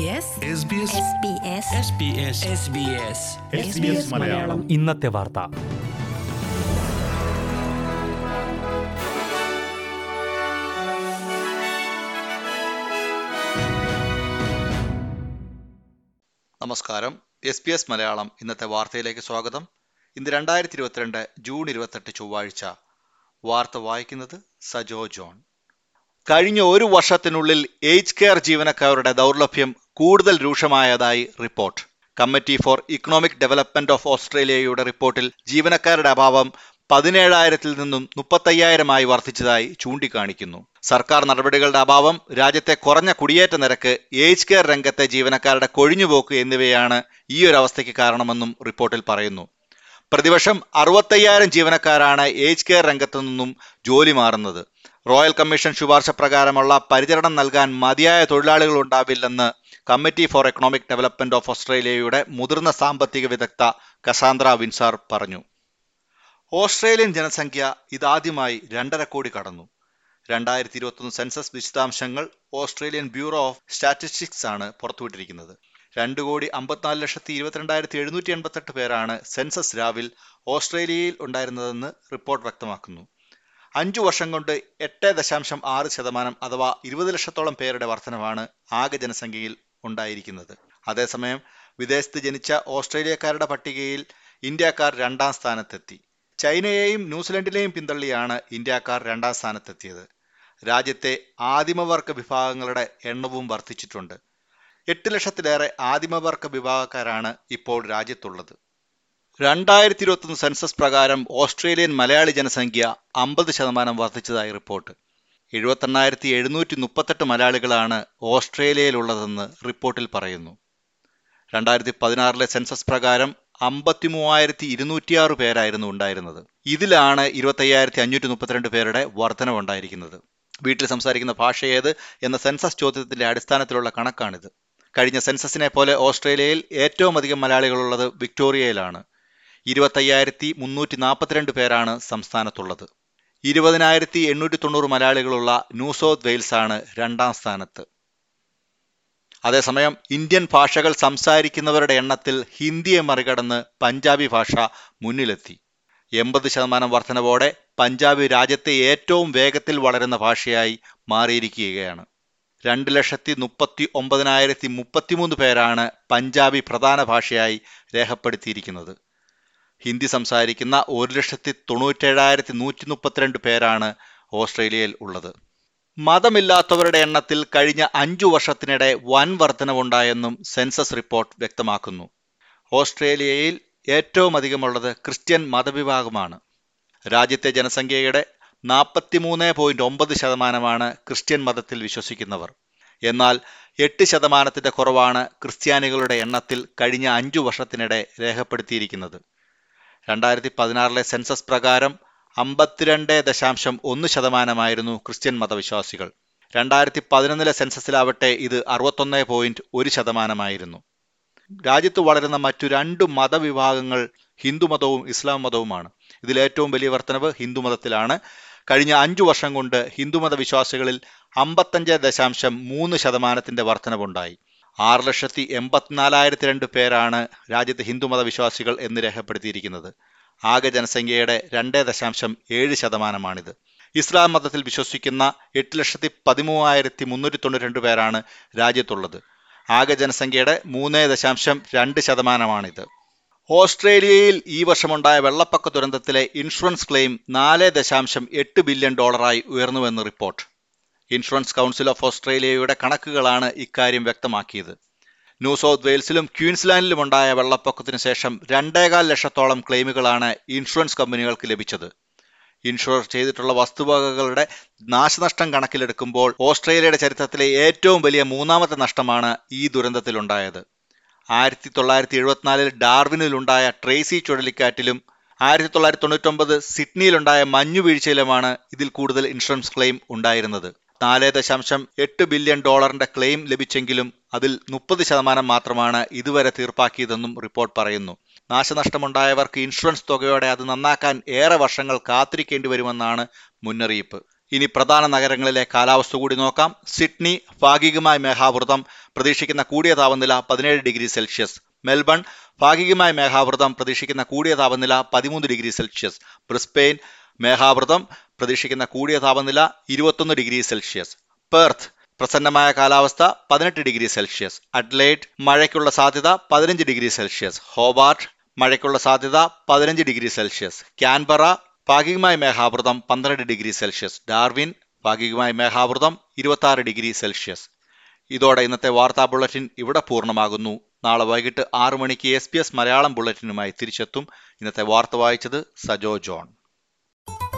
SBS SBS SBS Malayalam. ഇന്നത്തെ വാർത്ത. നമസ്കാരം. എസ് പി എസ് മലയാളം ഇന്നത്തെ വാർത്തയിലേക്ക് സ്വാഗതം. ഇന്ന് രണ്ടായിരത്തി ഇരുപത്തിരണ്ട് ജൂൺ ഇരുപത്തെട്ട് ചൊവ്വാഴ്ച. വാർത്ത വായിക്കുന്നത് സജോ ജോൺ. കഴിഞ്ഞ ഒരു വർഷത്തിനുള്ളിൽ എയ്ജ് കെയർ ജീവനക്കാരുടെ ദൗർലഭ്യം കൂടുതൽ രൂക്ഷമായതായി report. Committee for economic development of ഓസ്ട്രേലിയയുടെ റിപ്പോർട്ടിൽ ജീവനക്കാരുടെ അഭാവം പതിനേഴായിരത്തിൽ നിന്നും മുപ്പത്തയ്യായിരമായി വർദ്ധിച്ചതായി ചൂണ്ടിക്കാണിക്കുന്നു. സർക്കാർ നടപടികളുടെ അഭാവം രാജ്യത്തെ കുറഞ്ഞ കുടിയേറ്റ നിരക്ക് ഏജ് കെയർ രംഗത്തെ ജീവനക്കാരുടെ കൊഴിഞ്ഞുപോക്ക് എന്നിവയാണ് ഈ ഒരു അവസ്ഥയ്ക്ക് കാരണമെന്നും റിപ്പോർട്ടിൽ പറയുന്നു. പ്രതിവർഷം അറുപത്തയ്യായിരം ജീവനക്കാരാണ് ഏജ് കെയർ രംഗത്തു നിന്നും ജോലി മാറുന്നത്. റോയൽ കമ്മീഷൻ ശുപാർശ പ്രകാരമുള്ള പരിചരണം നൽകാൻ മതിയായ തൊഴിലാളികൾ ഉണ്ടാവില്ലെന്ന് committee for economic development of ഓസ്ട്രേലിയയുടെ മുതിർന്ന സാമ്പത്തിക വിദഗ്ധ കസാന്ദ്ര വിൻസാർ പറഞ്ഞു. ഓസ്ട്രേലിയൻ ജനസംഖ്യ ഇതാദ്യമായി രണ്ടര കോടി കടന്നു. രണ്ടായിരത്തി ഇരുപത്തൊന്ന് സെൻസസ് വിശദാംശങ്ങൾ ഓസ്ട്രേലിയൻ ബ്യൂറോ ഓഫ് സ്റ്റാറ്റിസ്റ്റിക്സ് ആണ് പുറത്തുവിട്ടിരിക്കുന്നത്. രണ്ട് കോടി അമ്പത്തിനാല് ലക്ഷത്തി ഇരുപത്തിരണ്ടായിരത്തി എഴുന്നൂറ്റി എൺപത്തെട്ട് പേരാണ് സെൻസസ് രാവിൽ ഓസ്ട്രേലിയയിൽ ഉണ്ടായിരുന്നതെന്ന് റിപ്പോർട്ട് വ്യക്തമാക്കുന്നു. അഞ്ചു വർഷം കൊണ്ട് എട്ട് ദശാംശം ആറ് ശതമാനം അഥവാ ഇരുപത് ലക്ഷത്തോളം പേരുടെ വർധനവാണ് ആകെ ജനസംഖ്യയിൽ ഉണ്ടായിരിക്കുന്നത്. അതേസമയം വിദേശത്ത് ജനിച്ച ഓസ്ട്രേലിയക്കാരുടെ പട്ടികയിൽ ഇന്ത്യക്കാർ രണ്ടാം സ്ഥാനത്തെത്തി. ചൈനയെയും ന്യൂസിലൻഡിനെയും പിന്തള്ളിയാണ് ഇന്ത്യക്കാർ രണ്ടാം സ്ഥാനത്തെത്തിയത്. രാജ്യത്തെ ആദിമവർഗ വിഭാഗങ്ങളുടെ എണ്ണവും വർദ്ധിച്ചിട്ടുണ്ട്. എട്ട് ലക്ഷത്തിലേറെ ആദിമവർഗ വിഭാഗക്കാരാണ് ഇപ്പോൾ രാജ്യത്തുള്ളത്. രണ്ടായിരത്തി ഇരുപത്തൊന്ന് സെൻസസ് പ്രകാരം ഓസ്ട്രേലിയൻ മലയാളി ജനസംഖ്യ അമ്പത് ശതമാനം വർദ്ധിച്ചതായി റിപ്പോർട്ട്. എഴുപത്തെണ്ണായിരത്തി എഴുന്നൂറ്റി മുപ്പത്തെട്ട് മലയാളികളാണ് ഓസ്ട്രേലിയയിലുള്ളതെന്ന് റിപ്പോർട്ടിൽ പറയുന്നു. രണ്ടായിരത്തി പതിനാറിലെ സെൻസസ് പ്രകാരം അമ്പത്തി മൂവായിരത്തി ഇരുന്നൂറ്റിയാറ് പേരായിരുന്നു ഉണ്ടായിരുന്നത്. ഇതിലാണ് ഇരുപത്തയ്യായിരത്തി അഞ്ഞൂറ്റി മുപ്പത്തിരണ്ട് പേരുടെ വർധനവുണ്ടായിരിക്കുന്നത്. വീട്ടിൽ സംസാരിക്കുന്ന ഭാഷ ഏത് എന്ന സെൻസസ് ചോദ്യത്തിന്റെ അടിസ്ഥാനത്തിലുള്ള കണക്കാണിത്. കഴിഞ്ഞ സെൻസസിനെ പോലെ ഓസ്ട്രേലിയയിൽ ഏറ്റവും അധികം മലയാളികളുള്ളത് വിക്ടോറിയയിലാണ്. ഇരുപത്തയ്യായിരത്തി മുന്നൂറ്റി നാൽപ്പത്തിരണ്ട് പേരാണ് സംസ്ഥാനത്തുള്ളത്. ഇരുപതിനായിരത്തി എണ്ണൂറ്റി തൊണ്ണൂറ് മലയാളികളുള്ള ന്യൂ സൗത്ത് വെയിൽസ് ആണ് രണ്ടാം സ്ഥാനത്ത്. അതേസമയം ഇന്ത്യൻ ഭാഷകൾ സംസാരിക്കുന്നവരുടെ എണ്ണത്തിൽ ഹിന്ദിയെ മറികടന്ന് പഞ്ചാബി ഭാഷ മുന്നിലെത്തി. എൺപത് ശതമാനം വർധനവോടെ പഞ്ചാബി രാജ്യത്തെ ഏറ്റവും വേഗത്തിൽ വളരുന്ന ഭാഷയായി മാറിയിരിക്കുകയാണ്. രണ്ട് ലക്ഷത്തി മുപ്പത്തി ഒമ്പതിനായിരത്തി മുപ്പത്തിമൂന്ന് പേരാണ് പഞ്ചാബി പ്രധാന ഭാഷയായി രേഖപ്പെടുത്തിയിരിക്കുന്നത്. ഹിന്ദി സംസാരിക്കുന്ന ഒരു ലക്ഷത്തി തൊണ്ണൂറ്റേഴായിരത്തി നൂറ്റി മുപ്പത്തിരണ്ട് പേരാണ് ഓസ്ട്രേലിയയിൽ ഉള്ളത്. മതമില്ലാത്തവരുടെ എണ്ണത്തിൽ കഴിഞ്ഞ അഞ്ചു വർഷത്തിനിടെ വൻ വർധനവുണ്ടായെന്നും സെൻസസ് റിപ്പോർട്ട് വ്യക്തമാക്കുന്നു. ഓസ്ട്രേലിയയിൽ ഏറ്റവും അധികമുള്ളത് ക്രിസ്ത്യൻ മതവിഭാഗമാണ്. രാജ്യത്തെ ജനസംഖ്യയുടെ നാൽപ്പത്തിമൂന്ന് പോയിന്റ് ഒമ്പത് ശതമാനമാണ് ക്രിസ്ത്യൻ മതത്തിൽ വിശ്വസിക്കുന്നവർ. എന്നാൽ എട്ട് ശതമാനത്തിന്റെ കുറവാണ് ക്രിസ്ത്യാനികളുടെ എണ്ണത്തിൽ കഴിഞ്ഞ അഞ്ചു വർഷത്തിനിടെ രേഖപ്പെടുത്തിയിരിക്കുന്നത്. രണ്ടായിരത്തി പതിനാറിലെ സെൻസസ് പ്രകാരം അമ്പത്തിരണ്ട് ദശാംശം ഒന്ന് ശതമാനമായിരുന്നു ക്രിസ്ത്യൻ മതവിശ്വാസികൾ. രണ്ടായിരത്തി പതിനൊന്നിലെ സെൻസസിലാവട്ടെ ഇത് അറുപത്തൊന്ന് പോയിന്റ് ഒരു ശതമാനമായിരുന്നു. രാജ്യത്ത് വളരുന്ന മറ്റു രണ്ട് മതവിഭാഗങ്ങൾ ഹിന്ദുമതവും ഇസ്ലാം മതവുമാണ്. ഇതിൽ ഏറ്റവും വലിയ വർധനവ് ഹിന്ദുമതത്തിലാണ് കഴിഞ്ഞ അഞ്ചു വർഷം കൊണ്ട് ഹിന്ദുമത വിശ്വാസികളിൽ അമ്പത്തഞ്ച് ദശാംശം മൂന്ന് ശതമാനത്തിന്റെ വർധനവുണ്ടായി ആറ് ലക്ഷത്തി എൺപത്തിനാലായിരത്തി രണ്ട് പേരാണ് രാജ്യത്തെ ഹിന്ദുമത വിശ്വാസികൾ എന്ന് രേഖപ്പെടുത്തിയിരിക്കുന്നത്. ആകെ ജനസംഖ്യയുടെ രണ്ട് ദശാംശം ഏഴ് ശതമാനമാണിത്. ഇസ്ലാം മതത്തിൽ വിശ്വസിക്കുന്ന എട്ട് ലക്ഷത്തി പതിമൂവായിരത്തി മുന്നൂറ്റി തൊണ്ണൂറ്റി രണ്ട് പേരാണ് രാജ്യത്തുള്ളത്. ആകെ ജനസംഖ്യയുടെ മൂന്ന് ദശാംശം രണ്ട് ശതമാനമാണിത്. ഓസ്ട്രേലിയയിൽ ഈ വർഷമുണ്ടായ വെള്ളപ്പൊക്ക ദുരന്തത്തിലെ ഇൻഷുറൻസ് ക്ലെയിം നാല് ദശാംശം എട്ട് ബില്യൺ ഡോളറായി ഉയർന്നുവെന്ന് റിപ്പോർട്ട്. ഇൻഷുറൻസ് കൗൺസിൽ ഓഫ് ഓസ്ട്രേലിയയുടെ കണക്കുകളാണ് ഇക്കാര്യം വ്യക്തമാക്കിയത്. ന്യൂ സൗത്ത് വെയിൽസിലും ക്യൂൻസ്ലാൻഡിലും ഉണ്ടായ വെള്ളപ്പൊക്കത്തിന് ശേഷം രണ്ടേകാൽ ലക്ഷത്തോളം ക്ലെയിമുകളാണ് ഇൻഷുറൻസ് കമ്പനികൾക്ക് ലഭിച്ചത്. ഇൻഷുർ ചെയ്തിട്ടുള്ള വസ്തുവകകളുടെ നാശനഷ്ടം കണക്കിലെടുക്കുമ്പോൾ ഓസ്ട്രേലിയയുടെ ചരിത്രത്തിലെ ഏറ്റവും വലിയ മൂന്നാമത്തെ നഷ്ടമാണ് ഈ ദുരന്തത്തിലുണ്ടായത്. ആയിരത്തി തൊള്ളായിരത്തി എഴുപത്തിനാലിൽ ഡാർവിനിലുണ്ടായ ട്രേസി ചുഴലിക്കാറ്റിലും ആയിരത്തി തൊള്ളായിരത്തി തൊണ്ണൂറ്റൊമ്പത് സിഡ്നിയിലുണ്ടായ മഞ്ഞുവീഴ്ചയിലുമാണ് ഇതിൽ കൂടുതൽ ഇൻഷുറൻസ് ക്ലെയിം ഉണ്ടായിരുന്നത്. നാല് ദശാംശം എട്ട് ബില്യൺ ഡോളറിന്റെ ക്ലെയിം ലഭിച്ചെങ്കിലും അതിൽ മുപ്പത് ശതമാനം മാത്രമാണ് ഇതുവരെ തീർപ്പാക്കിയതെന്നും റിപ്പോർട്ട് പറയുന്നു. നാശനഷ്ടമുണ്ടായവർക്ക് ഇൻഷുറൻസ് തുകയോടെ അത് നന്നാക്കാൻ ഏറെ വർഷങ്ങൾ കാത്തിരിക്കേണ്ടി വരുമെന്നാണ് മുന്നറിയിപ്പ്. ഇനി പ്രധാന നഗരങ്ങളിലെ കാലാവസ്ഥ കൂടി നോക്കാം. സിഡ്നി ഭാഗികമായ മേഘാവൃതം പ്രതീക്ഷിക്കുന്ന കൂടിയ താപനില പതിനേഴ് ഡിഗ്രി സെൽഷ്യസ്. മെൽബൺ ഭാഗികമായ മേഘാവൃതം പ്രതീക്ഷിക്കുന്ന കൂടിയ താപനില പതിമൂന്ന് ഡിഗ്രി സെൽഷ്യസ്. ബ്രിസ്പെയിൻ മേഘാവൃതം പ്രതീക്ഷിക്കുന്ന കൂടിയ താപനില ഇരുപത്തൊന്ന് ഡിഗ്രി സെൽഷ്യസ്. പെർത്ത് പ്രസന്നമായ കാലാവസ്ഥ പതിനെട്ട് ഡിഗ്രി സെൽഷ്യസ്. അഡ്ലൈറ്റ് മഴയ്ക്കുള്ള സാധ്യത പതിനഞ്ച് ഡിഗ്രി സെൽഷ്യസ്. ഹോബാർട്ട് മഴയ്ക്കുള്ള സാധ്യത പതിനഞ്ച് ഡിഗ്രി സെൽഷ്യസ്. ക്യാൻബറ ഭാഗികമായ മേഘാവൃതം പന്ത്രണ്ട് ഡിഗ്രി സെൽഷ്യസ്. ഡാർവിൻ ഭാഗികമായ മേഘാവൃതം ഇരുപത്തി ഡിഗ്രി സെൽഷ്യസ്. ഇതോടെ ഇന്നത്തെ വാർത്താ ബുള്ളറ്റിൻ ഇവിടെ പൂർണമാകുന്നു. നാളെ വൈകിട്ട് ആറു മണിക്ക് എസ് മലയാളം ബുള്ളറ്റിനുമായി തിരിച്ചെത്തും. ഇന്നത്തെ വാർത്ത വായിച്ചത് സജോ ജോൺ.